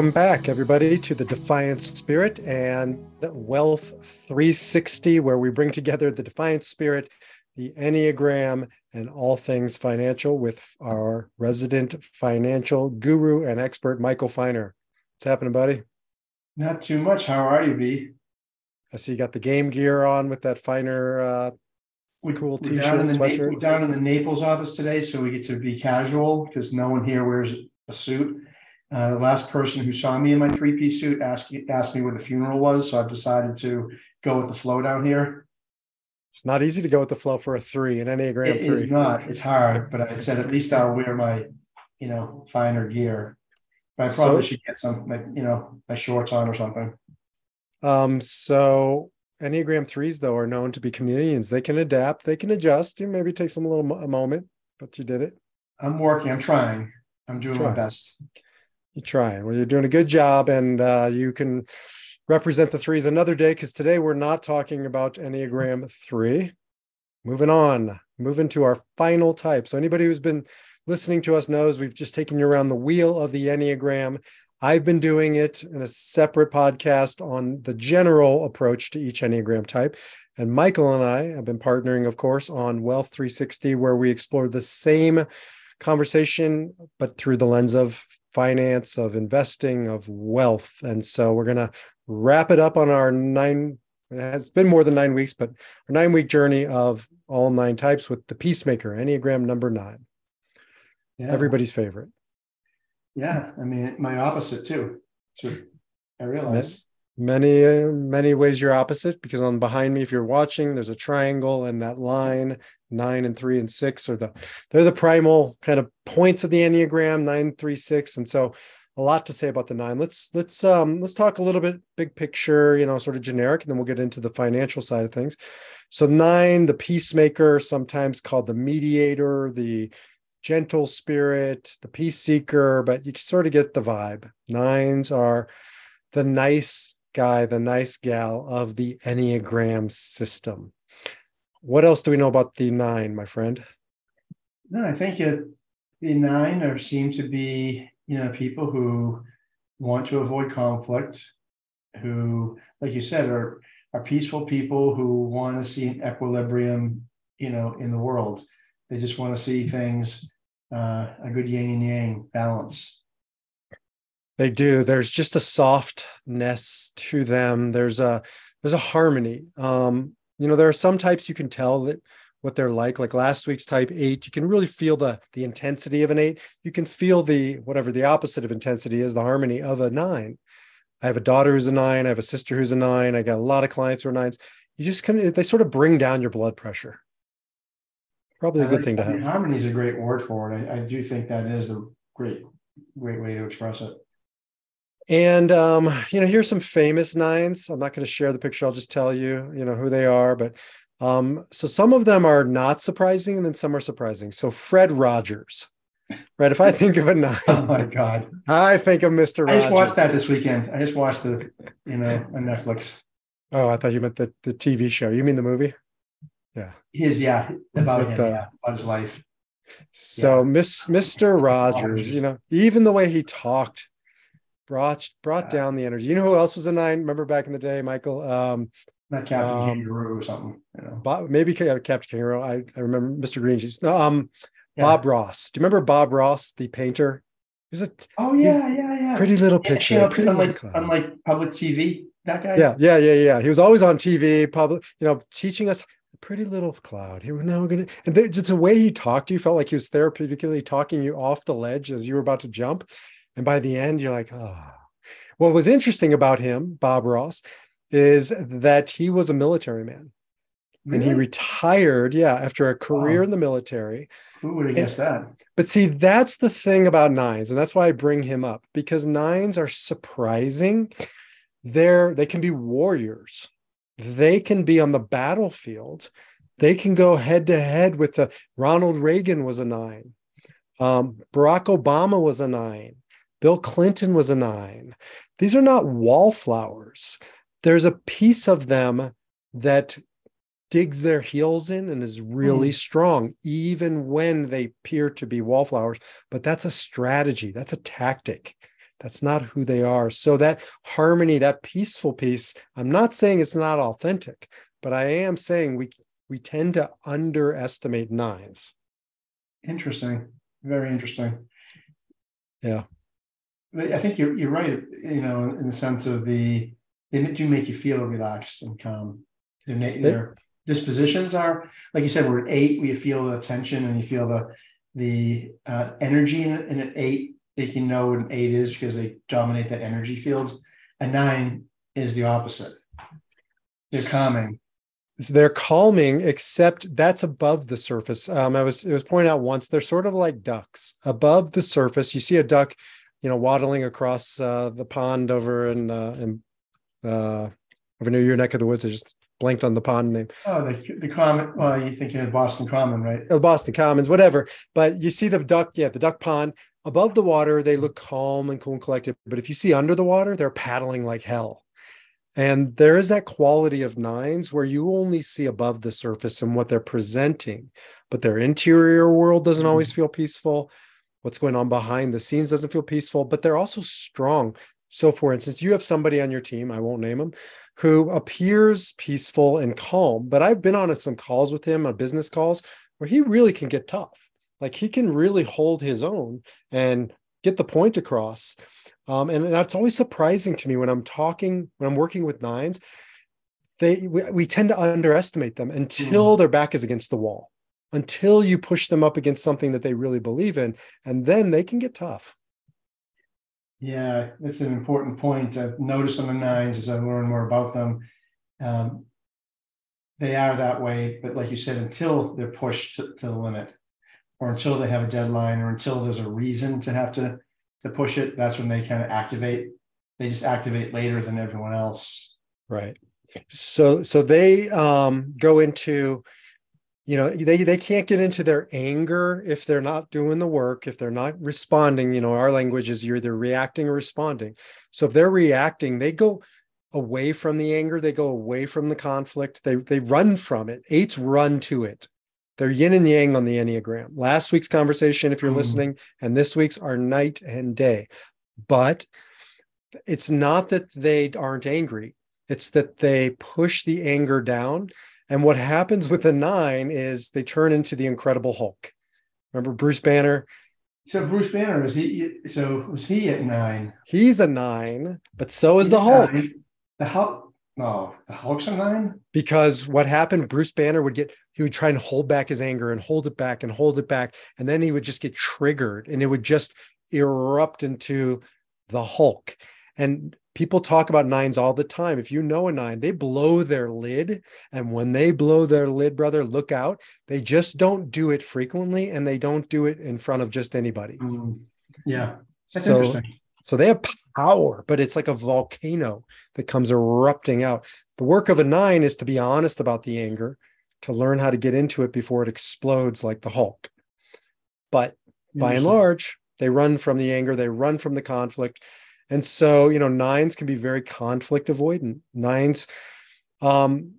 Welcome back, everybody, to the Defiant Spirit and Wealth 360, where we bring together the Defiant Spirit, the Enneagram, and all things financial with our resident financial guru and expert, Michael Feiner. What's happening, buddy? Not too much. How are you, B? I see you got the game gear on with that Feiner uh, We, cool we're t-shirt, down in the Na- sweatshirt. we're down in the Naples office today, so we get to be casual because no one here wears a suit. Uh, the last person who saw me in my three-piece suit asked asked me where the funeral was, so I've decided to go with the flow down here. It's not easy to go with the flow for a three, an Enneagram It three. is not. It's hard, but I said at least I'll wear my, you know, Feiner gear. But I probably So- should get some, like, you know, my shorts on or something. Um, so Enneagram threes, though, are known to be chameleons. They can adapt, they can adjust. It maybe takes them a little a moment, but you did it. I'm working. I'm trying. I'm doing Try. my best. You're trying. Well, you're doing a good job, and uh, you can represent the threes another day because today we're not talking about Enneagram three. Moving on, moving to our final type. So, anybody who's been listening to us knows we've just taken you around the wheel of the Enneagram. I've been doing it in a separate podcast on the general approach to each Enneagram type. And Michael and I have been partnering, of course, on Wealth 360, where we explore the same conversation, but through the lens of finance, of investing, of wealth. And so we're going to wrap it up on our nine, it has been more than nine weeks, but our nine week journey of all nine types with the Peacemaker, Enneagram number nine, Yeah. everybody's favorite. Yeah, I mean, my opposite too. So I realize. Many, many ways you're opposite because on behind me, if you're watching, there's a triangle and that line nine and three and six are the they're the primal kind of points of the enneagram nine three six. And so a lot to say about the nine. Let's let's um let's talk a little bit big picture you know sort of generic and then we'll get into the financial side of things. So nine the peacemaker sometimes called the mediator the gentle spirit the peace seeker but you sort of get the vibe. Nines are the nice guy the nice gal of the enneagram system what else do we know about the nine, my friend? No, I think it, the nine are seem to be, you know, people who want to avoid conflict, who, like you said, are are peaceful people who want to see an equilibrium, you know, in the world. They just want to see things uh, a good yin and yang balance. They do. There's just a softness to them. There's a there's a harmony. Um, you know, there are some types you can tell that what they're like. Like last week's type eight, you can really feel the the intensity of an eight. You can feel the whatever the opposite of intensity is, the harmony of a nine. I have a daughter who's a nine. I have a sister who's a nine. I got a lot of clients who are nines. You just kind of they sort of bring down your blood pressure. Probably a good like- thing to I mean, have. Harmony is a great word for it. I, I do think that is a great, great way to express it. And um, you know, here's some famous nines. I'm not going to share the picture. I'll just tell you, you know, who they are. But um, so some of them are not surprising, and then some are surprising. So Fred Rogers, right? If I think of a nine, Oh my God. I think of Mr. Rogers. I Rogers. just watched that this weekend. I just watched the, you know, on Netflix. Oh, I thought you meant the the TV show. You mean the movie? Yeah. His, yeah, about With him, the- yeah, about his life. So Yeah. Miss Mr. Rogers. you know, even the way he talked brought brought Yeah. down the energy. You know who else was a nine? Remember back in the day, Michael? Um, Not Captain Um, Kangaroo or something, you know. Bob, maybe Captain Kangaroo. I, I remember Mr. Green Jeans. No, um, Yeah. Bob Ross. Do you remember Bob Ross, the painter? He was a Oh yeah, yeah, yeah. pretty little picture. know, pretty unlike, unlike public TV, that guy. yeah, yeah, yeah, yeah. He was always on TV, public, you know, teaching us pretty little cloud. Here, now we're gonna, and the, just the way he talked to you felt like he was therapeutically talking you off the ledge as you were about to jump. And by the end, you're like, oh. What was interesting about him, Bob Ross, is that he was a military man. Really? And he retired, yeah, after a career oh. in the military. Who would have guessed that? But see, that's the thing about nines, and that's why I bring him up because nines are surprising. They're they can be warriors. They can be on the battlefield. They can go head to head with the Ronald Reagan was a nine. Um, Barack Obama was a nine. Bill Clinton was a nine. These are not wallflowers. There's a piece of them that digs their heels in and is really mm. strong, even when they appear to be wallflowers. But that's a strategy, that's a tactic. That's not who they are. So that harmony, that peaceful piece, I'm not saying it's not authentic, but I am saying we we tend to underestimate nines. Interesting. Very interesting. Yeah. I think you're you're right, you know, in the sense of the they do make you feel relaxed and calm. Their, their dispositions are, like you said, we're at eight, we feel the tension and you feel the the uh, energy in, in an eight. They can know what an eight is because they dominate that energy field. A nine is the opposite. They're calming. So they're calming, except that's above the surface. Um, I was it was pointed out once they're sort of like ducks above the surface. You see a duck, you know, waddling across uh, the pond over in uh, in uh, over near your neck of the woods. I just blanked on the pond name. Oh, the the common. Well, you're thinking of Boston Common, right? Oh, Boston Commons, whatever. But you see the duck, yeah, the duck pond above the water. They look calm and cool and collected. But if you see under the water, they're paddling like hell. And there is that quality of nines where you only see above the surface and what they're presenting, but their interior world doesn't mm-hmm. always feel peaceful. What's going on behind the scenes doesn't feel peaceful, but they're also strong. So, for instance, you have somebody on your team, I won't name them, who appears peaceful and calm, but I've been on some calls with him on business calls where he really can get tough. Like he can really hold his own and get the point across. Um, and that's always surprising to me when I'm talking, when I'm working with nines. They we, we tend to underestimate them until mm. their back is against the wall, until you push them up against something that they really believe in, and then they can get tough. Yeah, that's an important point. I've noticed on the nines as I learn more about them. Um, they are that way, but like you said, until they're pushed to, to, the limit, or until they have a deadline, or until there's a reason to have to to push it, that's when they kind of activate. They just activate later than everyone else. Right. So so they um, go into you know they they can't get into their anger if they're not doing the work if they're not responding you know our language is you're either reacting or responding. So if they're reacting they go away from the anger they go away from the conflict they they run from it. Eights run to it. They're yin and yang on the enneagram. Last week's conversation if you're mm. listening and this week's are night and day. But it's not that they aren't angry. It's that they push the anger down and what happens with the nine is they turn into the Incredible Hulk. Remember Bruce Banner? So Bruce Banner is he? So was he at nine? He's a nine, but so is He's the Hulk. Nine. The Hulk. No, the Hulk's a nine. Because what happened? Bruce Banner would get. He would try and hold back his anger and hold it back and hold it back, and then he would just get triggered, and it would just erupt into the Hulk. And people talk about nines all the time. If you know a nine, they blow their lid. And when they blow their lid, brother, look out. They just don't do it frequently and they don't do it in front of just anybody. Mm, yeah. That's so, interesting. So they have power, but it's like a volcano that comes erupting out. The work of a nine is to be honest about the anger, to learn how to get into it before it explodes like the Hulk. But by and large, they run from the anger, they run from the conflict and so, you know, nines can be very conflict avoidant. Nines, um,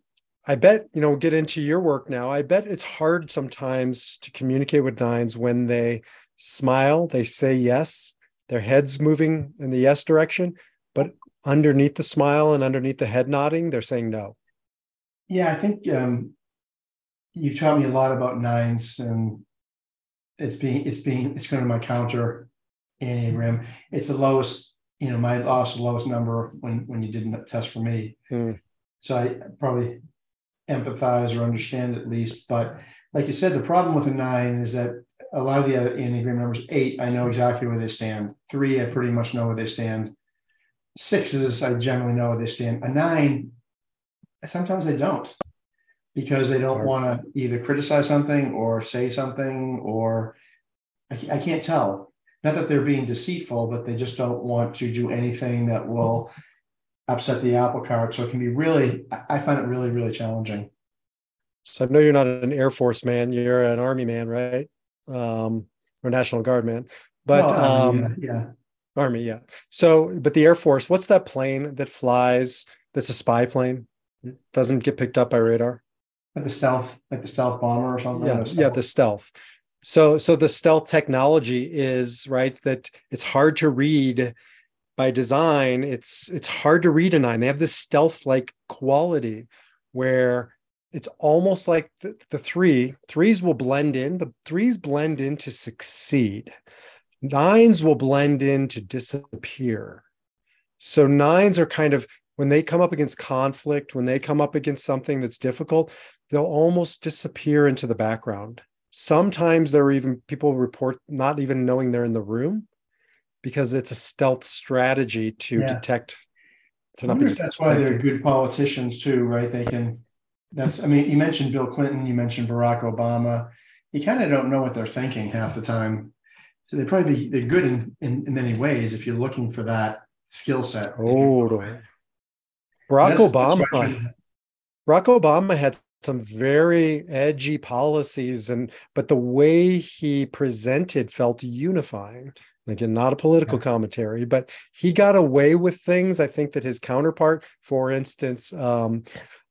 I bet, you know, get into your work now. I bet it's hard sometimes to communicate with nines when they smile, they say yes, their head's moving in the yes direction, but underneath the smile and underneath the head nodding, they're saying no. Yeah, I think um, you've taught me a lot about nines, and it's being it's being it's going to my counter enneagram. It's the lowest you know, my loss the lowest number when when you did not test for me. Hmm. So I probably empathize or understand at least. But like you said, the problem with a nine is that a lot of the other Enneagram numbers, eight, I know exactly where they stand. Three, I pretty much know where they stand. Sixes, I generally know where they stand. A nine, sometimes I don't. because they don't want to either criticize something or say something or I, I can't tell. Not that they're being deceitful, but they just don't want to do anything that will upset the apple cart. So it can be really, I find it really, really challenging. So I know you're not an Air Force man, you're an Army man, right? Um, or National Guard man. But um, yeah, yeah. Army, yeah. So, but the Air Force, what's that plane that flies? That's a spy plane. It doesn't get picked up by radar. Like the stealth, like the stealth bomber or something. Yeah, yeah, the stealth. So, so the stealth technology is right that it's hard to read by design. It's it's hard to read a nine. They have this stealth like quality where it's almost like the, the three threes will blend in, but threes blend in to succeed. Nines will blend in to disappear. So nines are kind of when they come up against conflict, when they come up against something that's difficult, they'll almost disappear into the background. Sometimes there are even people report not even knowing they're in the room because it's a stealth strategy to yeah. detect. To not be that's why they're good politicians too, right? They can that's, I mean, you mentioned Bill Clinton, you mentioned Barack Obama. You kind of don't know what they're thinking half the time. So they probably be, they're good in, in, in many ways if you're looking for that skill set. Totally. Barack Obama, Barack Obama had some very edgy policies and but the way he presented felt unifying again not a political yeah. commentary but he got away with things i think that his counterpart for instance um,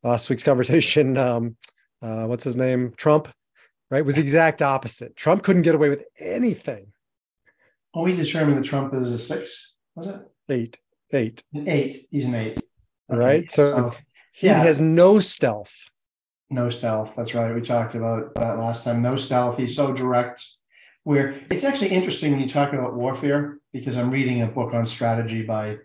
last week's conversation, um, uh, what's his name? Trump, right? Was the exact opposite. Trump couldn't get away with anything. Oh, we determined that Trump is a six, was it? Eight. Eight. An eight. He's an eight. Okay. Right. So, so he yeah. has no stealth. No stealth. That's right. We talked about that last time. No stealth. He's so direct. Where it's actually interesting when you talk about warfare, because I'm reading a book on strategy by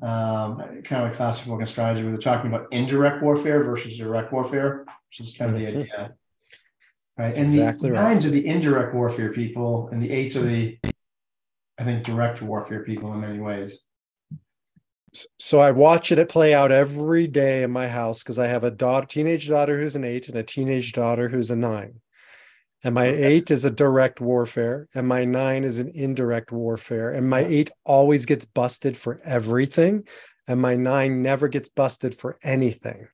um, kind of a classic book on strategy where they're talking about indirect warfare versus direct warfare, which is kind of the mm-hmm. idea. Right. That's and exactly the nines right. are the indirect warfare people, and the eights are the, I think, direct warfare people in many ways. So I watch it play out every day in my house because I have a daughter, teenage daughter who's an eight and a teenage daughter who's a nine. And my okay. eight is a direct warfare, and my nine is an indirect warfare. And my eight always gets busted for everything, and my nine never gets busted for anything.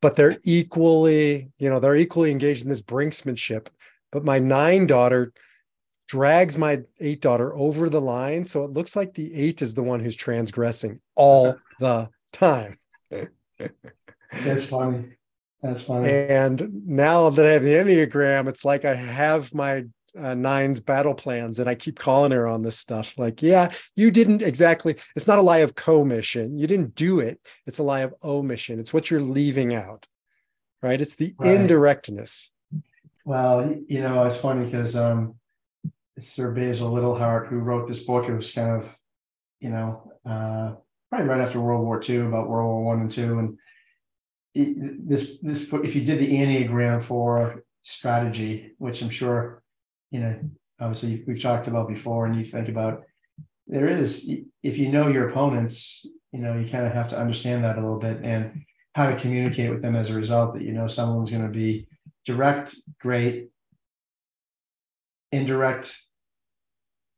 But they're equally, you know, they're equally engaged in this brinksmanship. But my nine daughter drags my eight daughter over the line. So it looks like the eight is the one who's transgressing all the time. That's funny. That's funny. And now that I have the Enneagram, it's like I have my uh, nines battle plans and I keep calling her on this stuff. Like, yeah, you didn't exactly, it's not a lie of commission. You didn't do it. It's a lie of omission. It's what you're leaving out, right? It's the right. indirectness. Well, you know, it's funny because um, Sir Basil Liddell Hart, who wrote this book, it was kind of, you know, uh, probably right after World War II, about World War One and Two, and this this if you did the enneagram for strategy, which I'm sure you know, obviously we've talked about before, and you think about there is if you know your opponents, you know, you kind of have to understand that a little bit and how to communicate with them as a result. That you know someone's going to be direct, great, indirect,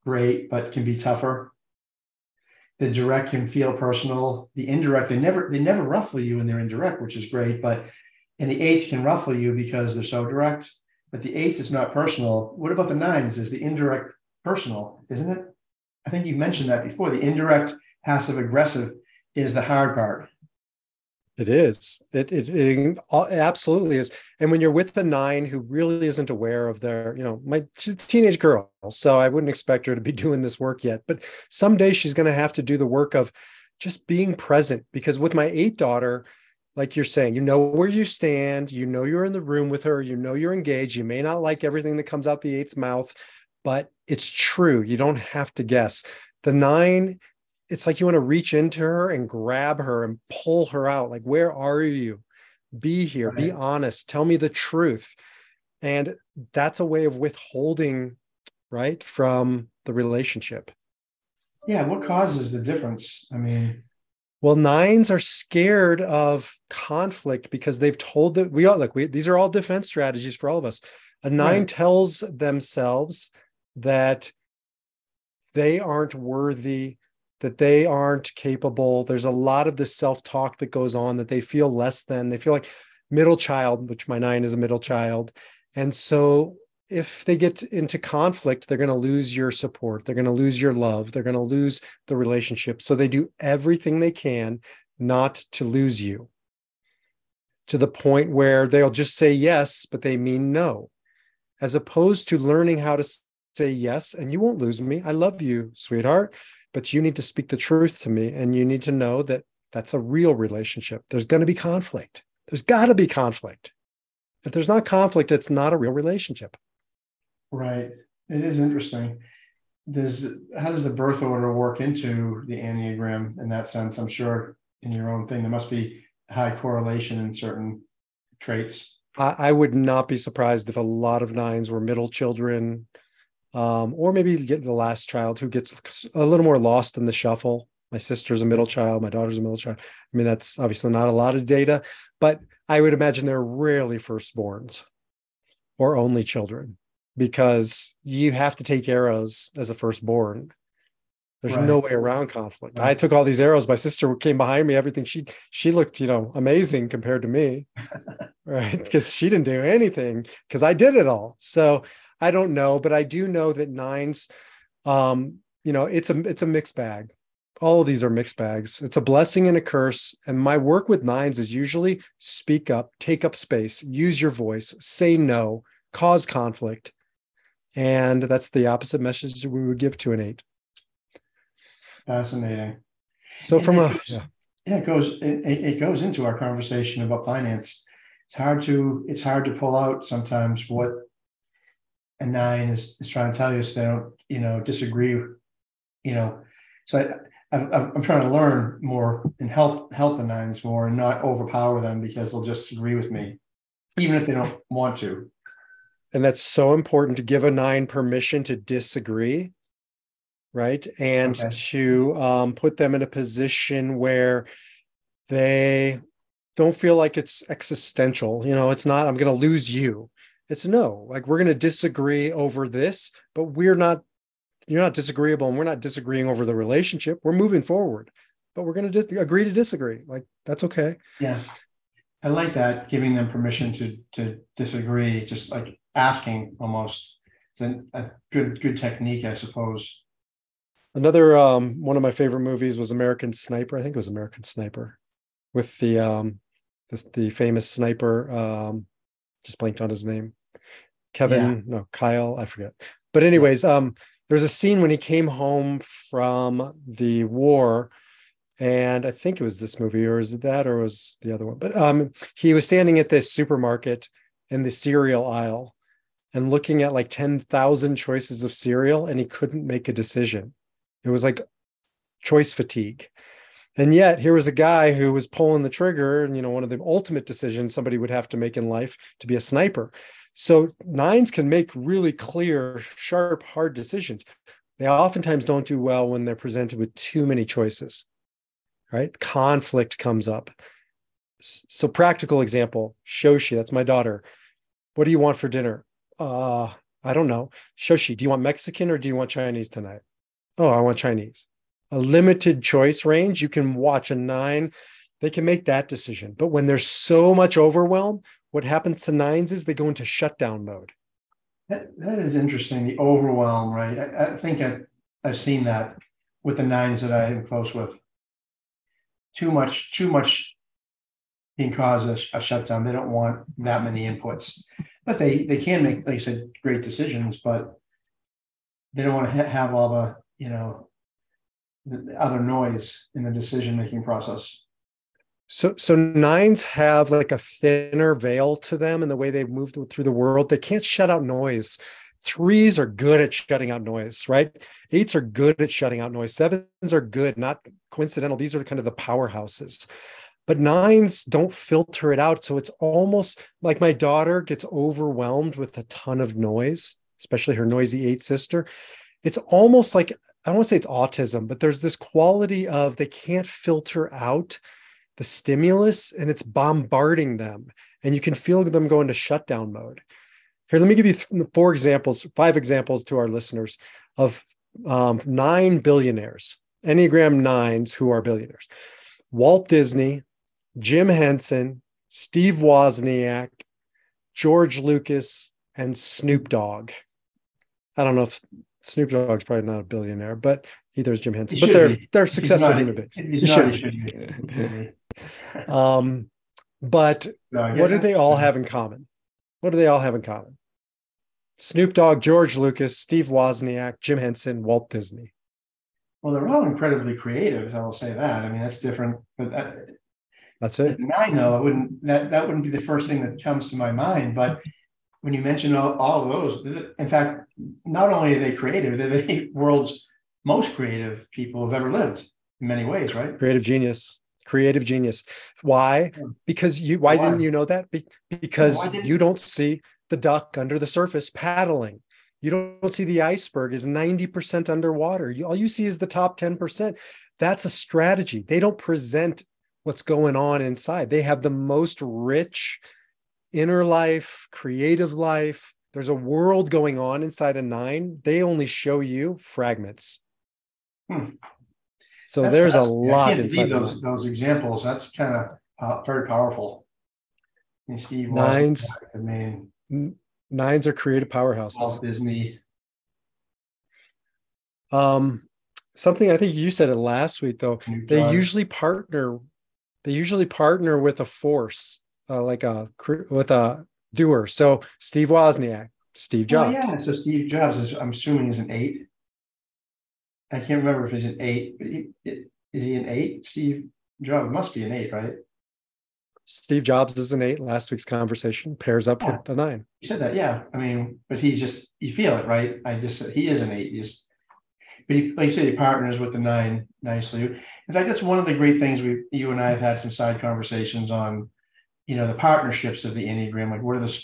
great, but can be tougher the direct can feel personal. The indirect, they never they never ruffle you when they're indirect, which is great. But and the eights can ruffle you because they're so direct. But the eights is not personal. What about the nines? Is the indirect personal, isn't it? I think you mentioned that before. The indirect passive aggressive is the hard part. It is. It, it, it absolutely is. And when you're with the nine who really isn't aware of their, you know, my she's a teenage girl, so I wouldn't expect her to be doing this work yet. But someday she's going to have to do the work of just being present. Because with my eight daughter, like you're saying, you know where you stand, you know you're in the room with her, you know you're engaged. You may not like everything that comes out the eight's mouth, but it's true. You don't have to guess. The nine it's like you want to reach into her and grab her and pull her out like where are you be here right. be honest tell me the truth and that's a way of withholding right from the relationship yeah what causes the difference i mean Well, nines are scared of conflict because they've told that we all like we these are all defense strategies for all of us. A nine right. tells themselves that they aren't worthy, that they aren't capable. There's a lot of the self-talk that goes on that they feel less than. They feel like middle child, which my nine is a middle child. And so if they get into conflict, they're going to lose your support. They're going to lose your love. They're going to lose the relationship. So they do everything they can not to lose you to the point where they'll just say yes, but they mean no, as opposed to learning how to say yes. And you won't lose me. I love you, sweetheart, but you need to speak the truth to me. And you need to know that that's a real relationship. There's going to be conflict. There's got to be conflict. If there's not conflict, it's not a real relationship. Right. It is interesting. Does how does the birth order work into the Enneagram in that sense? I'm sure in your own thing, there must be high correlation in certain traits. I, I would not be surprised if a lot of nines were middle children, um, or maybe get the last child who gets a little more lost in the shuffle. My sister's a middle child, my daughter's a middle child. I mean, that's obviously not a lot of data, but I would imagine they're rarely firstborns or only children because you have to take arrows as a firstborn. There's right. no way around conflict. Right. I took all these arrows. My sister came behind me. Everything she she looked, you know, amazing compared to me, right? Because she didn't do anything because I did it all. So I don't know, but I do know that nines, um, you know, it's a it's a mixed bag. All of these are mixed bags. It's a blessing and a curse. And my work with nines is usually speak up, take up space, use your voice, say no, cause conflict, and that's the opposite message we would give to an eight. Fascinating. So from a yeah. yeah, it goes it, it goes into our conversation about finance. It's hard to it's hard to pull out sometimes what a nine is, is trying to tell you so they don't you know disagree you know so I, I i'm trying to learn more and help help the nines more and not overpower them because they'll just agree with me even if they don't want to and that's so important to give a nine permission to disagree right and okay. to um, put them in a position where they don't feel like it's existential you know it's not i'm going to lose you it's no like we're going to disagree over this but we're not you're not disagreeable and we're not disagreeing over the relationship we're moving forward but we're going to just agree to disagree like that's okay yeah i like that giving them permission to to disagree just like asking almost. It's a, a good good technique, I suppose. Another um, one of my favorite movies was American Sniper. I think it was American Sniper, with the um, the, the famous sniper. Um, just blanked on his name. Kevin, yeah. no, Kyle, I forget. But anyways, um, there's a scene when he came home from the war, and I think it was this movie, or is it that, or was the other one? But um, he was standing at this supermarket in the cereal aisle, and looking at like 10,000 choices of cereal and he couldn't make a decision. It was like choice fatigue. And yet here was a guy who was pulling the trigger and you know one of the ultimate decisions somebody would have to make in life to be a sniper. So nines can make really clear, sharp, hard decisions. They oftentimes don't do well when they're presented with too many choices. Right? Conflict comes up. So practical example, Shoshi, that's my daughter. What do you want for dinner? uh, I don't know. Shoshi, do you want Mexican or do you want Chinese tonight? Oh, I want Chinese. A limited choice range. You can watch a nine. They can make that decision. But when there's so much overwhelm, what happens to nines is they go into shutdown mode. that, that is interesting. The overwhelm, right? I, I think I, I've seen that with the nines that I am close with. Too much, too much can cause a, a shutdown. They don't want that many inputs but they they can make, like you said, great decisions, but they don't want to ha- have all the you know the other noise in the decision making process. So, so nines have like a thinner veil to them in the way they move through the world. They can't shut out noise. Threes are good at shutting out noise, right? Eights are good at shutting out noise. Sevens are good, not coincidental. These are kind of the powerhouses but nines don't filter it out. So it's almost like my daughter gets overwhelmed with a ton of noise, especially her noisy eight sister. It's almost like I don't want to say it's autism, but there's this quality of they can't filter out the stimulus and it's bombarding them. And you can feel them go into shutdown mode. Here, let me give you four examples, five examples to our listeners of um, nine billionaires, Enneagram nines who are billionaires Walt Disney, Jim Henson, Steve Wozniak, George Lucas, and Snoop Dogg. I don't know if Snoop Dogg's probably not a billionaire, but either is Jim Henson. But they're be. they're successful not, human beings. He should, be. um, but no, what do they all have in common? What do they all have in common? Snoop Dogg, George Lucas, Steve Wozniak, Jim Henson, Walt Disney. Well, they're all incredibly creative. I will say that. I mean, that's different. But that, that's it. Nine, though, it wouldn't that that wouldn't be the first thing that comes to my mind. But when you mention all, all of those, in fact, not only are they creative, they're the world's most creative people who've ever lived in many ways, right? Creative genius. Creative genius. Why? Because you. Why, why? didn't you know that? Be, because you don't see the duck under the surface paddling. You don't see the iceberg is 90% underwater. You, all you see is the top 10%. That's a strategy. They don't present what's going on inside. They have the most rich inner life, creative life. There's a world going on inside a nine. They only show you fragments. Hmm. So that's, there's that's, a lot inside those those examples. That's kind of uh, very powerful. And Steve nines. I mean, nines are creative powerhouses. Walt Disney. Um, something I think you said it last week though. They usually partner. They usually partner with a force uh, like a with a doer. So Steve Wozniak, Steve Jobs. Oh, yeah, so Steve Jobs is I'm assuming is an eight. I can't remember if he's an eight. but He, is he an eight? Steve Jobs must be an eight, right? Steve Jobs is an eight. Last week's conversation pairs up yeah. with the nine. You said that, yeah. I mean, but he's just you feel it, right? I just said he is an eight. just but he, like you said, he partners with the nine nicely. In fact, that's one of the great things we you and I have had some side conversations on you know the partnerships of the enneagram like what are the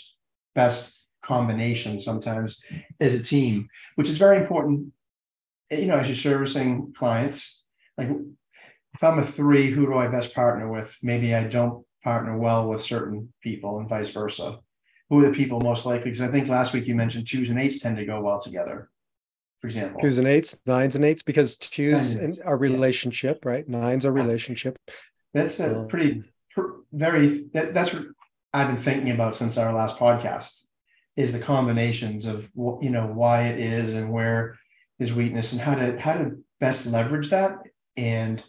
best combinations sometimes as a team which is very important eh, you know as you're servicing clients. Like if i'm a three who do i best partner with? Maybe i don't partner well with certain people and vice versa. Who are the people most likely? Because i think last week you mentioned twos and eights tend to go well together for example. Twos and eights nines and eights because twos are relationship right? Nines are relationship. That's a pretty very that, that's what I've been thinking about since our last podcast is the combinations of what you know why it is and where is weakness and how to how to best leverage that and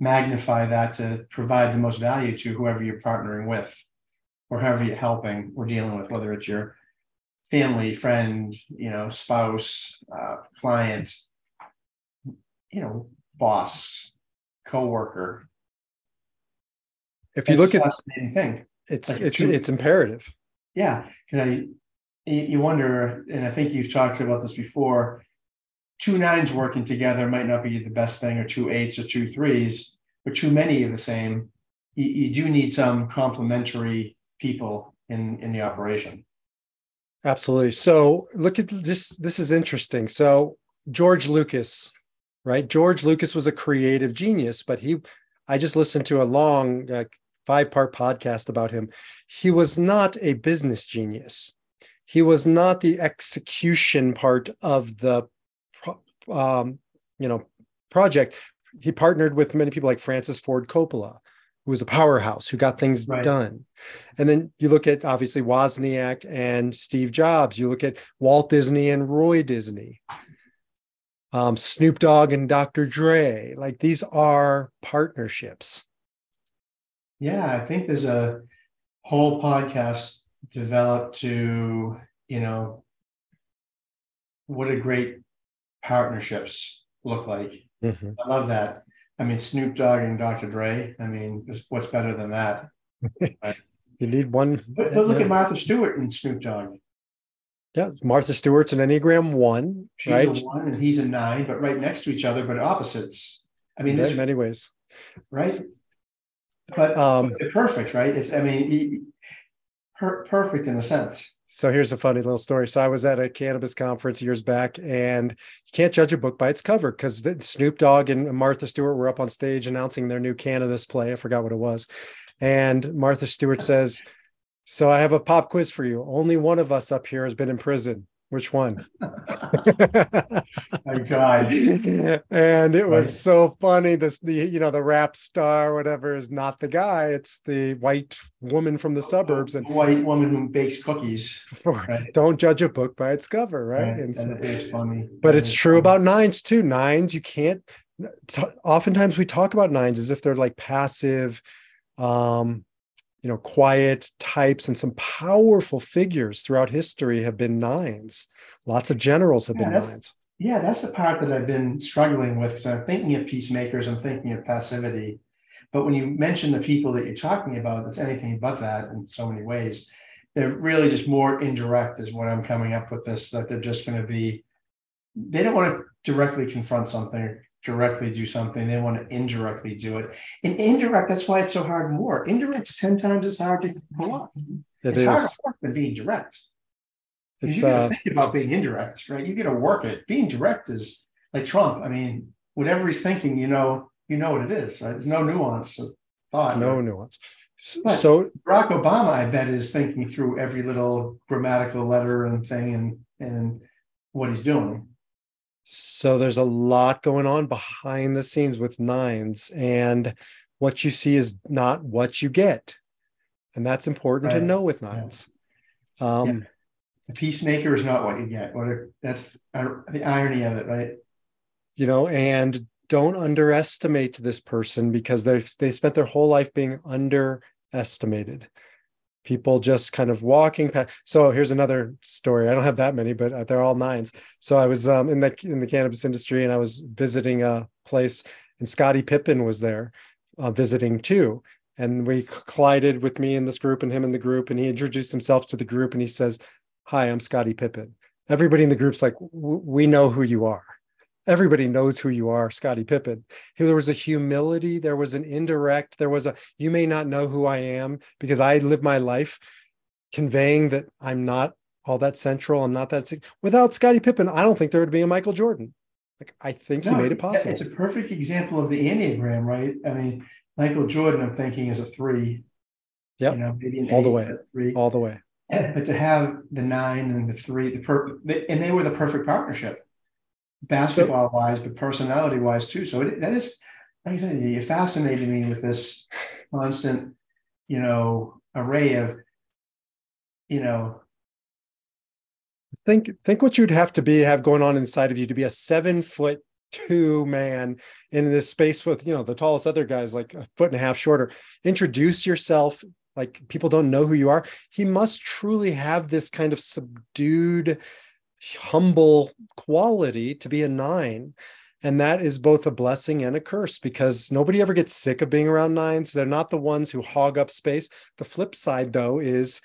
magnify that to provide the most value to whoever you're partnering with or however you're helping or dealing with whether it's your family friend you know spouse uh, client you know boss co-worker if you look at fascinating thing, it's like it's it's imperative. Yeah, I, you wonder, and I think you've talked about this before. Two nines working together might not be the best thing, or two eights or two threes, but too many of the same. You, you do need some complementary people in in the operation. Absolutely. So look at this. This is interesting. So George Lucas, right? George Lucas was a creative genius, but he I just listened to a long uh, five part podcast about him. He was not a business genius. He was not the execution part of the, um, you know, project. He partnered with many people like Francis Ford Coppola, who was a powerhouse, who got things right. done. And then you look at obviously Wozniak and Steve Jobs. You look at Walt Disney and Roy Disney. Um, Snoop Dogg and Dr. Dre. Like these are partnerships. Yeah, I think there's a whole podcast developed to, you know, what a great partnerships look like. Mm-hmm. I love that. I mean, Snoop Dogg and Dr. Dre. I mean, what's better than that? you need one. But, but look yeah. at Martha Stewart and Snoop Dogg. Yeah, Martha Stewart's an Enneagram one, She's right? a one and he's a nine, but right next to each other, but opposites. I mean, in many ways, right? But, um, perfect, right? It's I mean, per- perfect in a sense. So here's a funny little story. So I was at a cannabis conference years back, and you can't judge a book by its cover because Snoop Dogg and Martha Stewart were up on stage announcing their new cannabis play. I forgot what it was. And Martha Stewart says, So I have a pop quiz for you. Only one of us up here has been in prison. Which one? My God. and it was so funny. This the you know the rap star, whatever, is not the guy. It's the white woman from the suburbs and white woman who bakes cookies. Right? Don't judge a book by its cover, right? right. And, is funny. But it's true funny. about nines too. Nines, you can't oftentimes we talk about nines as if they're like passive um you know, quiet types and some powerful figures throughout history have been nines. Lots of generals have yeah, been nines. Yeah, that's the part that I've been struggling with because I'm thinking of peacemakers, I'm thinking of passivity. But when you mention the people that you're talking about, it's anything but that in so many ways. They're really just more indirect, is what I'm coming up with this, that they're just going to be, they don't want to directly confront something directly do something, they want to indirectly do it. And indirect, that's why it's so hard more. Indirect's 10 times as hard to pull off. It it's is. harder than being direct. It's, you got to uh, think about being indirect, right? You got to work it. Being direct is like Trump. I mean, whatever he's thinking, you know, you know what it is, right? There's no nuance of thought. No right? nuance. But so Barack Obama, I bet, is thinking through every little grammatical letter and thing and and what he's doing. So there's a lot going on behind the scenes with nines, and what you see is not what you get. And that's important right. to know with nines. Yeah. Um, yeah. The peacemaker is not what you get. What are, that's the irony of it, right? You know, and don't underestimate this person because they they spent their whole life being underestimated people just kind of walking past. So here's another story. I don't have that many, but uh, they're all nines. So I was um, in the in the cannabis industry, and I was visiting a place, and Scottie Pippen was there uh, visiting too. And we collided with me in this group and him in the group, and he introduced himself to the group, and he says, "Hi, I'm Scottie Pippen." Everybody in the group's like, "We know who you are." Everybody knows who you are, Scottie Pippen. There was a humility, there was an indirect, there was a, you may not know who I am because I live my life conveying that I'm not all that central. I'm not that, without Scottie Pippen, I don't think there would be a Michael Jordan. Like, I think no, he made it possible. It's a perfect example of the Enneagram, right? I mean, Michael Jordan, I'm thinking is a three. Yeah. You know, maybe all eight, the way. Three. All the way. But to have the nine and the three, the per, and they were the perfect partnership basketball wise, but personality wise too. So it, that is, like said, you fascinated me with this constant, you know, array of, you know. Think think what you'd have to be have going on inside of you to be a seven foot two man in this space with you know the tallest other guys like a foot and a half shorter. Introduce yourself like people don't know who you are. He must truly have this kind of subdued humble quality to be a nine. And that is both a blessing and a curse because nobody ever gets sick of being around nines. They're not the ones who hog up space. The flip side, though, is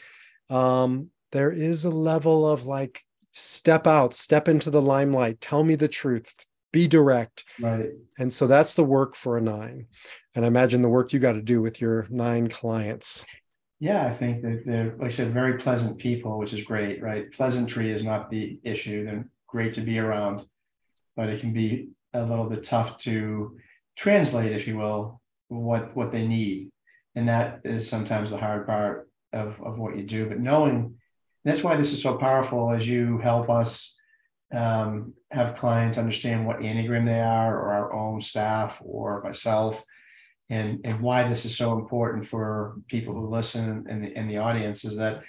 um, there is a level of like, step out, step into the limelight, tell me the truth, be direct. Right. And so that's the work for a nine. And I imagine the work you got to do with your nine clients. Yeah, I think that they're, like I said, very pleasant people, which is great, right? Pleasantry is not the issue. They're great to be around, but it can be a little bit tough to translate, if you will, what what they need. And that is sometimes the hard part of, of what you do. But knowing that's why this is so powerful as you help us um, have clients understand what Enneagram they are, or our own staff, or myself and and why this is so important for people who listen and the, and the audience is that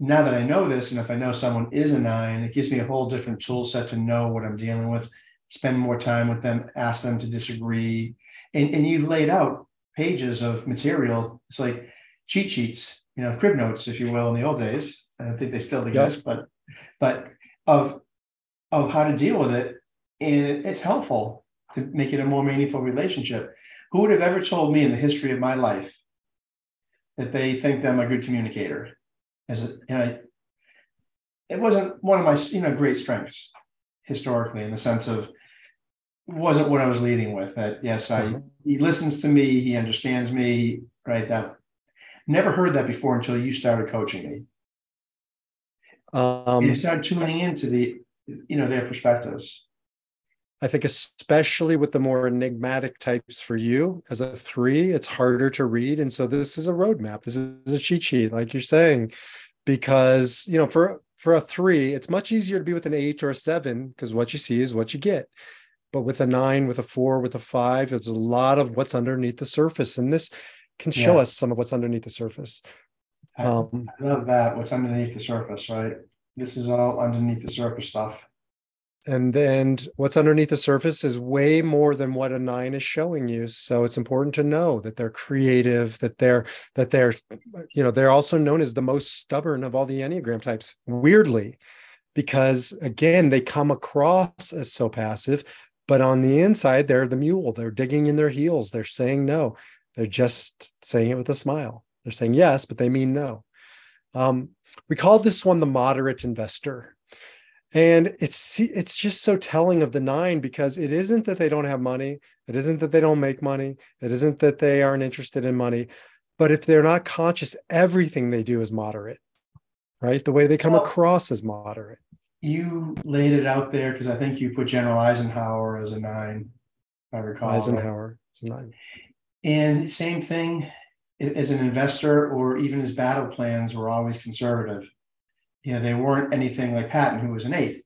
now that I know this, and if I know someone is a nine, it gives me a whole different tool set to know what I'm dealing with, spend more time with them, ask them to disagree. And, and you've laid out pages of material. It's like cheat sheets, you know, crib notes, if you will, in the old days. I think they still exist, yep. but but of of how to deal with it. And it's helpful to make it a more meaningful relationship. Who would have ever told me in the history of my life that they think that I'm a good communicator? As a, you know, it wasn't one of my you know great strengths historically in the sense of wasn't what I was leading with. That yes, I mm-hmm. he listens to me, he understands me, right? That never heard that before until you started coaching me. Um, you start tuning into the, you know, their perspectives. I think especially with the more enigmatic types for you as a three, it's harder to read. And so this is a roadmap. This is a cheat sheet, like you're saying, because you know, for for a three, it's much easier to be with an eight or a seven because what you see is what you get. But with a nine, with a four, with a five, it's a lot of what's underneath the surface. And this can show yeah. us some of what's underneath the surface. Um, I love that. What's underneath the surface, right? This is all underneath the surface stuff and then what's underneath the surface is way more than what a nine is showing you. So it's important to know that they're creative that they're that they're you know they're also known as the most stubborn of all the enneagram types weirdly because again they come across as so passive but on the inside they're the mule. They're digging in their heels. They're saying no. They're just saying it with a smile. They're saying yes but they mean no. Um, we call this one the moderate investor and it's it's just so telling of the nine because it isn't that they don't have money it isn't that they don't make money it isn't that they aren't interested in money but if they're not conscious everything they do is moderate right? The way they come well, across is moderate. You laid it out there because i think you put general eisenhower as a nine if i recall. Eisenhower is a nine. And same thing as an investor or even his battle plans were always conservative you know, they weren't anything like Patton, who was an eight,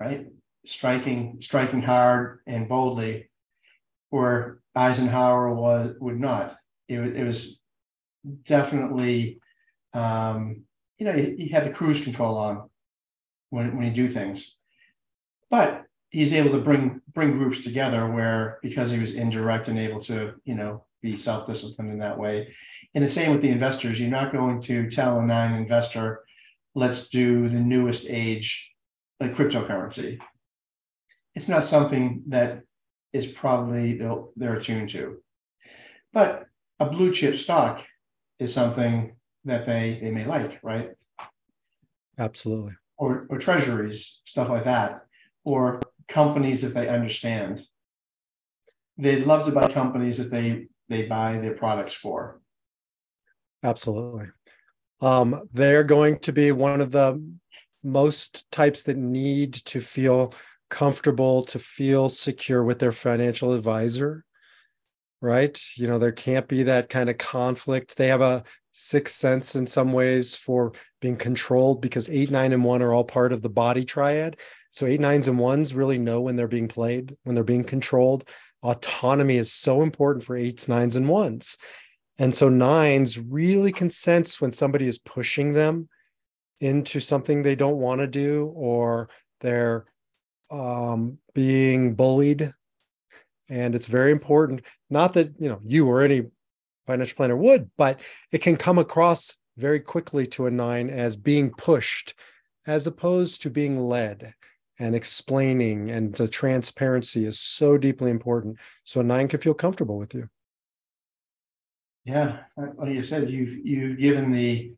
right? Striking, striking hard and boldly, where Eisenhower was would not. It, it was definitely, um, you know, he, he had the cruise control on when when he do things, but he's able to bring bring groups together where because he was indirect and able to, you know, be self-disciplined in that way. And the same with the investors. You're not going to tell a nine investor let's do the newest age, like cryptocurrency. It's not something that is probably they're attuned to. But a blue chip stock is something that they they may like, right? Absolutely. Or or treasuries, stuff like that, or companies that they understand. They'd love to buy companies that they they buy their products for. Absolutely. Um, they're going to be one of the most types that need to feel comfortable, to feel secure with their financial advisor, right? You know, there can't be that kind of conflict. They have a sixth sense in some ways for being controlled because eight, nine, and one are all part of the body triad. So eight, nines, and ones really know when they're being played, when they're being controlled. Autonomy is so important for eights, nines, and ones. And so nines really can sense when somebody is pushing them into something they don't want to do or they're um, being bullied. And it's very important, not that you know you or any financial planner would, but it can come across very quickly to a nine as being pushed as opposed to being led and explaining. And the transparency is so deeply important. So a nine can feel comfortable with you yeah, like you said, you've you've given the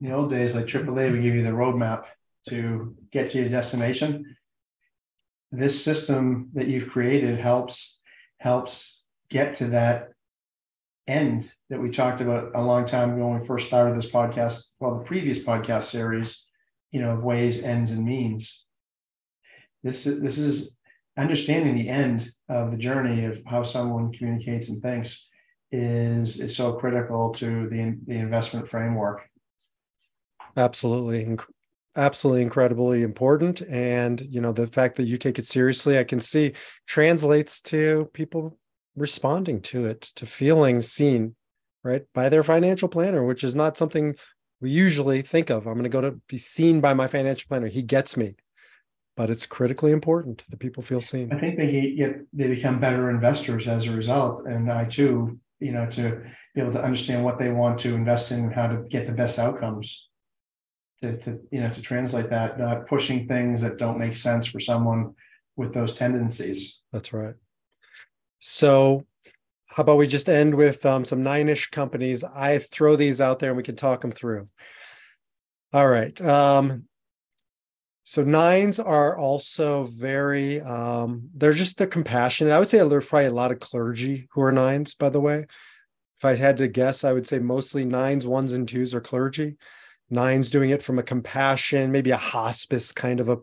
the old days like AAA would give you the roadmap to get to your destination. This system that you've created helps helps get to that end that we talked about a long time ago when we first started this podcast. Well, the previous podcast series, you know, of ways, ends, and means. This is this is understanding the end of the journey of how someone communicates and thinks is is so critical to the the investment framework. Absolutely, absolutely incredibly important, and you know the fact that you take it seriously, I can see translates to people responding to it, to feeling seen, right, by their financial planner, which is not something we usually think of. I'm going to go to be seen by my financial planner. He gets me but it's critically important that people feel seen. I think they get they become better investors as a result, and I too you know, to be able to understand what they want to invest in and how to get the best outcomes. To, to you know to translate that, not pushing things that don't make sense for someone with those tendencies. That's right. So, how about we just end with um, some nine-ish companies? I throw these out there and we can talk them through. All right. Um, so nines are also very um, they're just the compassionate. I would say there's probably a lot of clergy who are nines, by the way. If I had to guess, I would say mostly nines, ones, and twos are clergy. Nines doing it from a compassion, maybe a hospice kind of a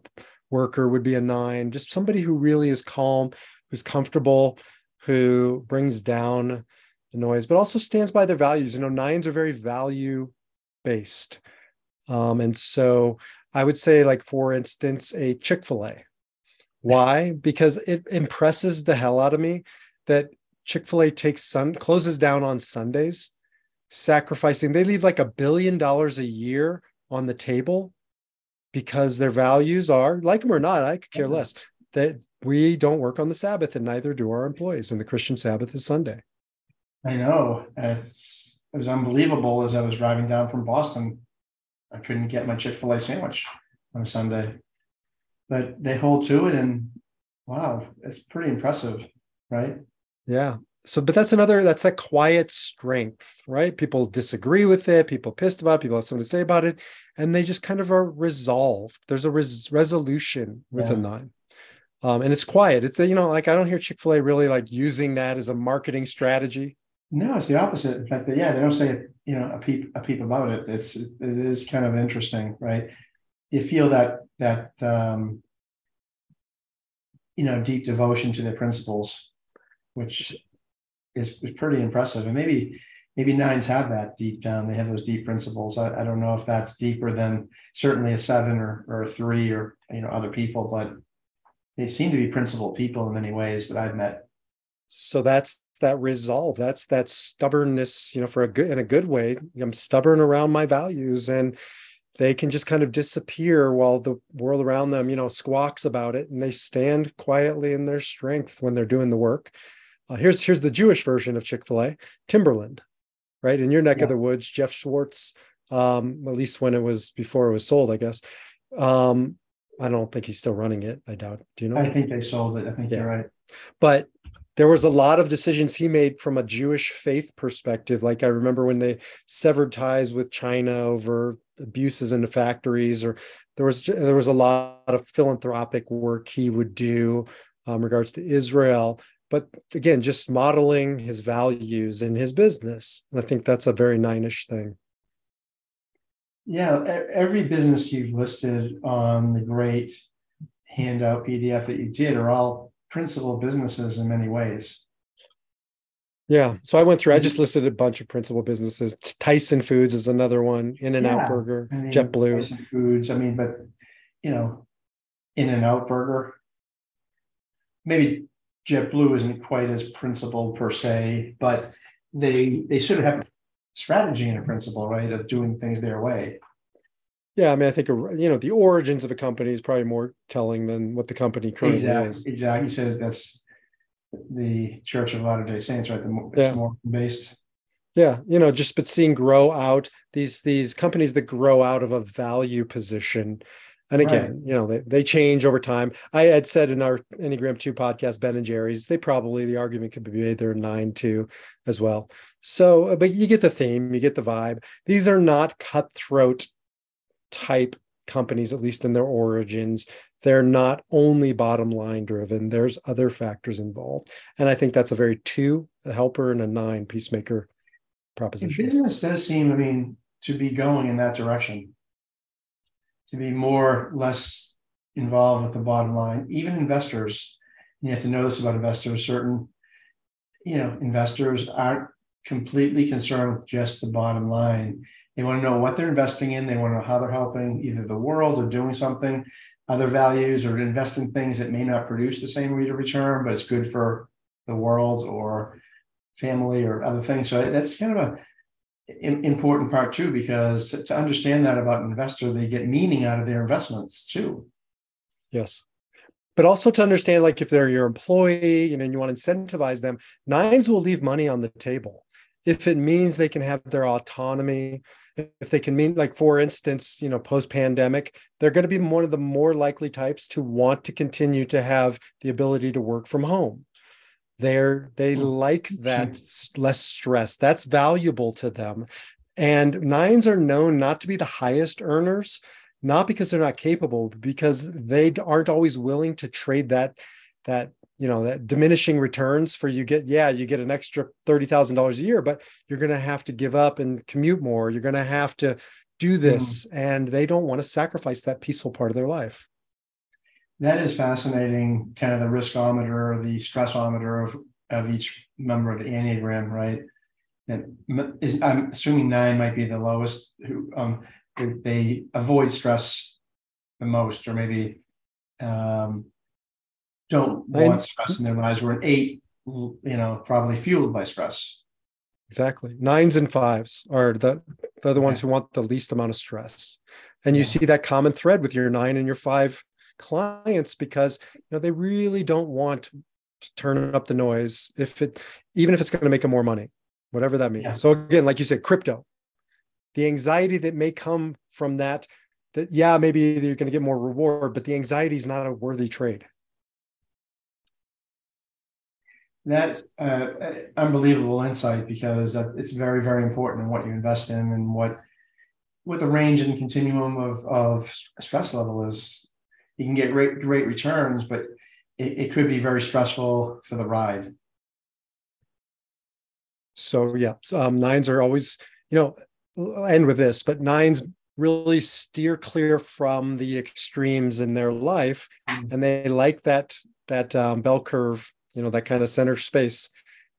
worker would be a nine, just somebody who really is calm, who's comfortable, who brings down the noise, but also stands by their values. You know, nines are very value based. Um, and so I would say, like, for instance, a Chick fil A. Why? Because it impresses the hell out of me that Chick fil A takes sun, closes down on Sundays, sacrificing, they leave like a billion dollars a year on the table because their values are, like them or not, I could care mm-hmm. less, that we don't work on the Sabbath and neither do our employees. And the Christian Sabbath is Sunday. I know. It's, it was unbelievable as I was driving down from Boston. I couldn't get my Chick fil A sandwich on a Sunday, but they hold to it. And wow, it's pretty impressive, right? Yeah. So, but that's another, that's that quiet strength, right? People disagree with it, people pissed about it, people have something to say about it, and they just kind of are resolved. There's a res- resolution with yeah. a nine. Um, and it's quiet. It's you know, like I don't hear Chick Fil A really like using that as a marketing strategy. No, it's the opposite. In fact, yeah, they don't say you know a peep a peep about it. It's it is kind of interesting, right? You feel that that um, you know deep devotion to their principles, which is, is pretty impressive. And maybe maybe nines have that deep down. They have those deep principles. I, I don't know if that's deeper than certainly a seven or or a three or you know other people, but they seem to be principled people in many ways that I've met. So that's that resolve that's that stubbornness you know for a good in a good way. I'm stubborn around my values and they can just kind of disappear while the world around them you know squawks about it and they stand quietly in their strength when they're doing the work. Uh, here's here's the jewish version of chick-fil-a timberland right? In your neck yeah. of the woods jeff schwartz um, at least when it was before it was sold i guess. Um, i don't think he's still running it i doubt. Do you know i think they sold it. I think yeah. you're right. But there was a lot of decisions he made from a Jewish faith perspective. Like I remember when they severed ties with China over abuses in the factories, or there was there was a lot of philanthropic work he would do um, regards to Israel. But again, just modeling his values in his business, and I think that's a very nine-ish thing. Yeah, every business you've listed on the great handout PDF that you did are all principal businesses in many ways. Yeah. So I went through, I just listed a bunch of principal businesses. Tyson Foods is another one, In and Out Burger, I mean, JetBlue. Tyson Foods. I mean, but, you know, In and Out Burger, maybe JetBlue isn't quite as principled per se, but they they sort of have a strategy and a principle, right, of doing things their way. Yeah, I mean, I think you know the origins of a company is probably more telling than what the company currently exactly, is. Exactly. You said that's the Church of Latter Day Saints, right? The, it's yeah. more based. Yeah, you know, just but seeing grow out these these companies that grow out of a value position. And again, right. you know, they, they change over time. I had said in our Enneagram 2 podcast, Ben and Jerry's, they probably the argument could be made they're nine two as well. So, uh, but you get the theme, you get the vibe. These are not cutthroat type companies, at least in their origins. They're not only bottom line driven, there's other factors involved. And I think that's a very two, a helper and a nine peacemaker proposition. business does seem, I mean, to be going in that direction, to be more less involved with the bottom line. Even investors, you have to know this about investors, certain, you know, investors aren't completely concerned with just the bottom line they want to know what they're investing in. They want to know how they're helping either the world or doing something, other values, or invest in things that may not produce the same rate of return, but it's good for the world or family or other things. So that's kind of a important part too, because to, to understand that about an investor, they get meaning out of their investments too. Yes but also to understand like if they're your employee you know, and you want to incentivize them nines will leave money on the table if it means they can have their autonomy if they can mean like for instance you know post pandemic they're going to be one of the more likely types to want to continue to have the ability to work from home. They're they hmm. like that less stress. That's valuable to them. And nines are known not to be the highest earners not because they're not capable because they aren't always willing to trade that that you know that diminishing returns for you get yeah you get an extra $30,000 a year but you're going to have to give up and commute more you're going to have to do this mm. and they don't want to sacrifice that peaceful part of their life. That is fascinating, kind of the riskometer, the stressometer of, of each member of the Enneagram, right? And is, I'm assuming nine might be the lowest who um, they avoid stress the most, or maybe um, don't want stress in their lives. Where an eight, you know, probably fueled by stress. Exactly. Nines and fives are the they're the ones who want the least amount of stress. And you yeah. see that common thread with your nine and your five clients because you know they really don't want to turn up the noise if it even if it's going to make them more money, whatever that means. Yeah. So again, like you said, crypto, the anxiety that may come from that, that yeah, maybe you're going to get more reward, but the anxiety is not a worthy trade. That's uh, unbelievable insight because it's very, very important in what you invest in and what what the range and continuum of, of stress level is. You can get great, great returns, but it, it could be very stressful for the ride. So yeah, um, nines are always, you know, I'll end with this, but nines really steer clear from the extremes in their life, mm-hmm. and they like that that um, bell curve you know that kind of center space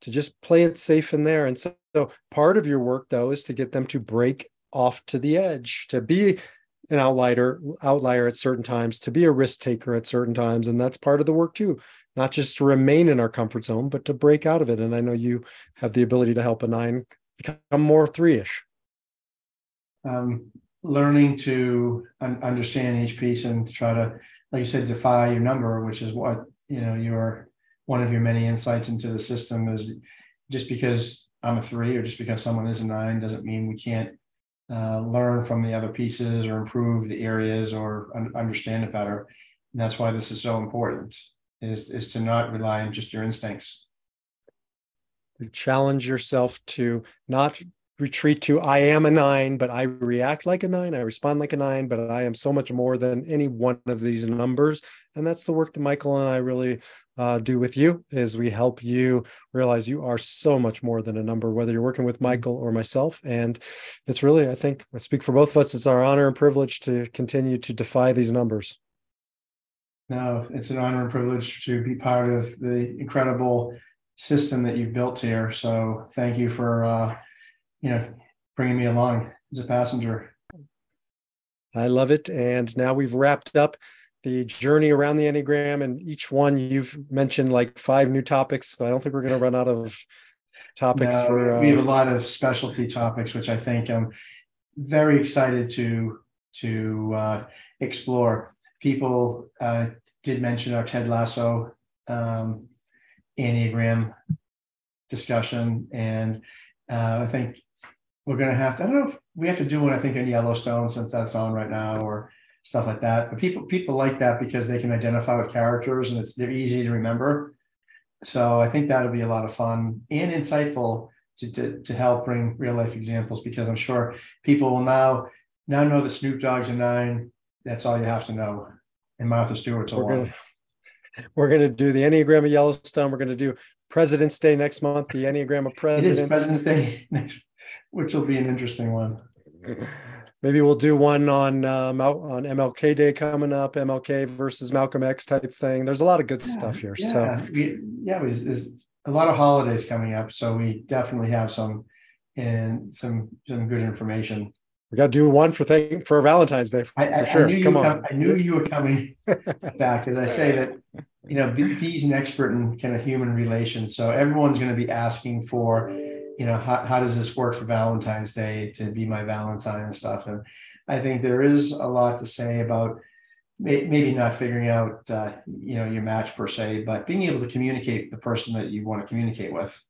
to just play it safe in there. And so, so part of your work though is to get them to break off to the edge to be an outlier outlier at certain times to be a risk taker at certain times. And that's part of the work too not just to remain in our comfort zone but to break out of it. And i know you have the ability to help a nine become more three-ish. Um, learning to un- understand each piece and try to like you said defy your number which is what you know your one of your many insights into the system is just because I'm a three or just because someone is a nine doesn't mean we can't uh, learn from the other pieces or improve the areas or un- understand it better. And that's why this is so important is, is to not rely on just your instincts. Challenge yourself to not retreat to I am a nine, but I react like a nine, I respond like a nine, but I am so much more than any one of these numbers. And that's the work that Michael and I really uh, do with you is we help you realize you are so much more than a number, whether you're working with mm-hmm. Michael or myself. And it's really, I think, I speak for both of us. It's our honor and privilege to continue to defy these numbers. No, it's an honor and privilege to be part of the incredible system that you've built here. So thank you for, uh, you know, bringing me along as a passenger. I love it. And now we've wrapped up the journey around the Enneagram, and each one you've mentioned like five new topics. So I don't think we're going to run out of topics no, for. Uh, we have a lot of specialty topics, which I think I'm very excited to to uh, explore. People uh, did mention our Ted Lasso um, Enneagram discussion, and uh, I think we're going to have to. I don't know if we have to do one. I think in Yellowstone since that's on right now, or stuff like that. But people people like that because they can identify with characters and it's they're easy to remember. So I think that'll be a lot of fun and insightful to, to, to help bring real life examples because I'm sure people will now now know that Snoop Dogg's a nine. That's all you have to know. And Martha Stewart's a we're one. Gonna, we're going to do the Enneagram of Yellowstone. We're going to do President's Day next month, the Enneagram of Presidents. President's Day, which will be an interesting one. maybe we'll do one on um, on MLK Day coming up, MLK versus Malcolm X type thing. There's a lot of good yeah, stuff here. Yeah, so we, yeah, there's a lot of holidays coming up, so we definitely have some and some some good information. We got to do one for thing for Valentine's Day for, I, I, sure. I Come on, come, I knew you were coming back as I say that you know he's an expert in kind of human relations, so everyone's going to be asking for you know, how, how does this work for Valentine's Day to be my Valentine and stuff? And I think there is a lot to say about maybe not figuring out, uh, you know, your match per se, but being able to communicate the person that you want to communicate with.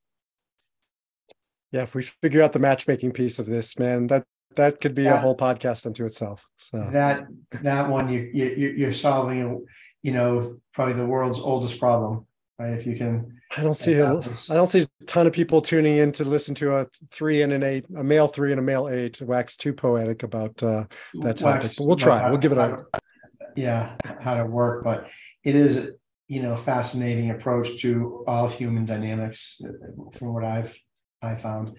Yeah, if we figure out the matchmaking piece of this, man, that that could be a whole podcast unto itself. So that that one you you you're solving, you know, probably the world's oldest problem, right? If you can I don't see a, I don't see a ton of people tuning in to listen to a three and an eight, a male three and a male eight. Wax too poetic about uh, that topic, wax, but we'll try. We'll give it a yeah, how to work. But it is you know fascinating approach to all human dynamics from what I've I found.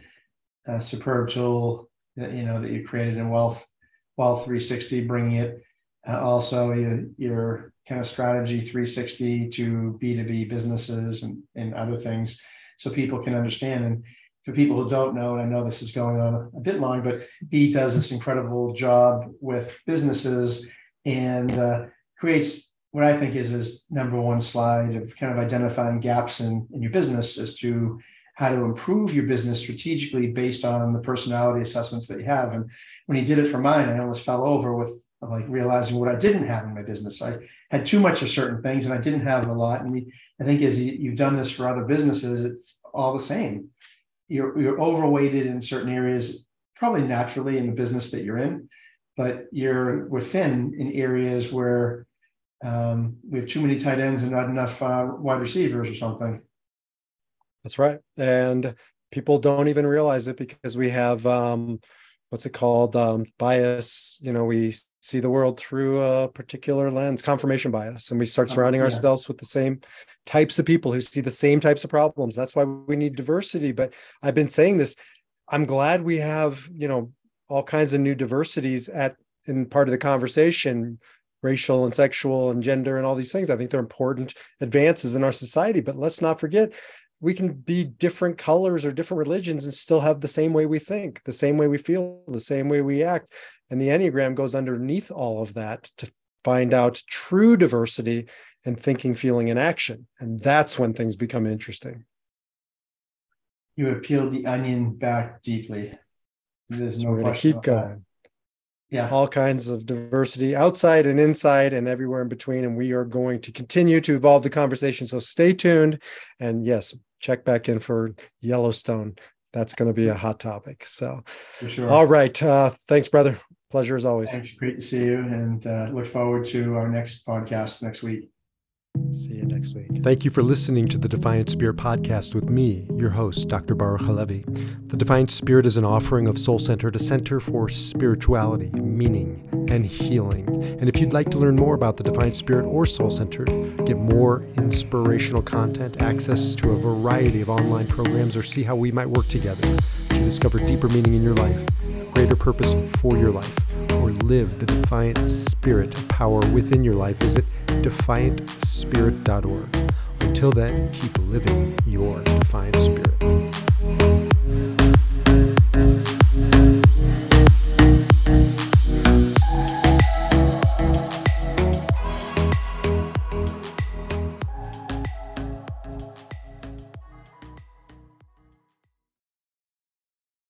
A superb tool that you know that you created in wealth Wealth 360, bringing it uh, also your, your kind of strategy 360 to B2B businesses and, and other things so people can understand. And for people who don't know, and I know this is going on a bit long, but B does this incredible job with businesses and uh, creates what I think is his number one slide of kind of identifying gaps in, in your business as to how to improve your business strategically based on the personality assessments that you have. And when he did it for mine, I almost fell over with like realizing what I didn't have in my business. I had too much of certain things and I didn't have a lot. And I think as you've done this for other businesses, it's all the same you're you're overweighted in certain areas, probably naturally in the business that you're in, but you're within in areas where um, we have too many tight ends and not enough uh, wide receivers or something. That's right, and people don't even realize it because we have um, what's it called um, bias. You know, we see the world through a particular lens, confirmation bias, and we start oh, surrounding yeah. ourselves with the same types of people who see the same types of problems. That's why we need diversity. But I've been saying this. I'm glad we have, you know, all kinds of new diversities at in part of the conversation racial and sexual and gender and all these things. I think they're important advances in our society. But let's not forget we can be different colors or different religions and still have the same way we think, the same way we feel, the same way we act. And the Enneagram goes underneath all of that to find out true diversity in thinking, feeling, and action. And that's when things become interesting. You have peeled the onion back deeply. There's no we're going to keep going. Yeah. All kinds of diversity outside and inside and everywhere in between. And we are going to continue to evolve the conversation. So stay tuned. And yes, check back in for Yellowstone. That's going to be a hot topic. So, sure. all right. Uh, thanks, brother. Pleasure as always. Thanks. Great to see you and uh, look forward to our next podcast next week. See you next week. Thank you for listening to the Defiant Spirit podcast with me, your host, Dr. Baruch Halevi. The Defiant Spirit is an offering of Soul Center, a center for spirituality, meaning, and healing. And if you'd like to learn more about the Defiant Spirit or Soul Center, get more inspirational content, access to a variety of online programs, or see how we might work together to discover deeper meaning in your life, greater purpose for your life, live the defiant spirit power within your life, visit defiantspirit.org. Until then, keep living your defiant spirit.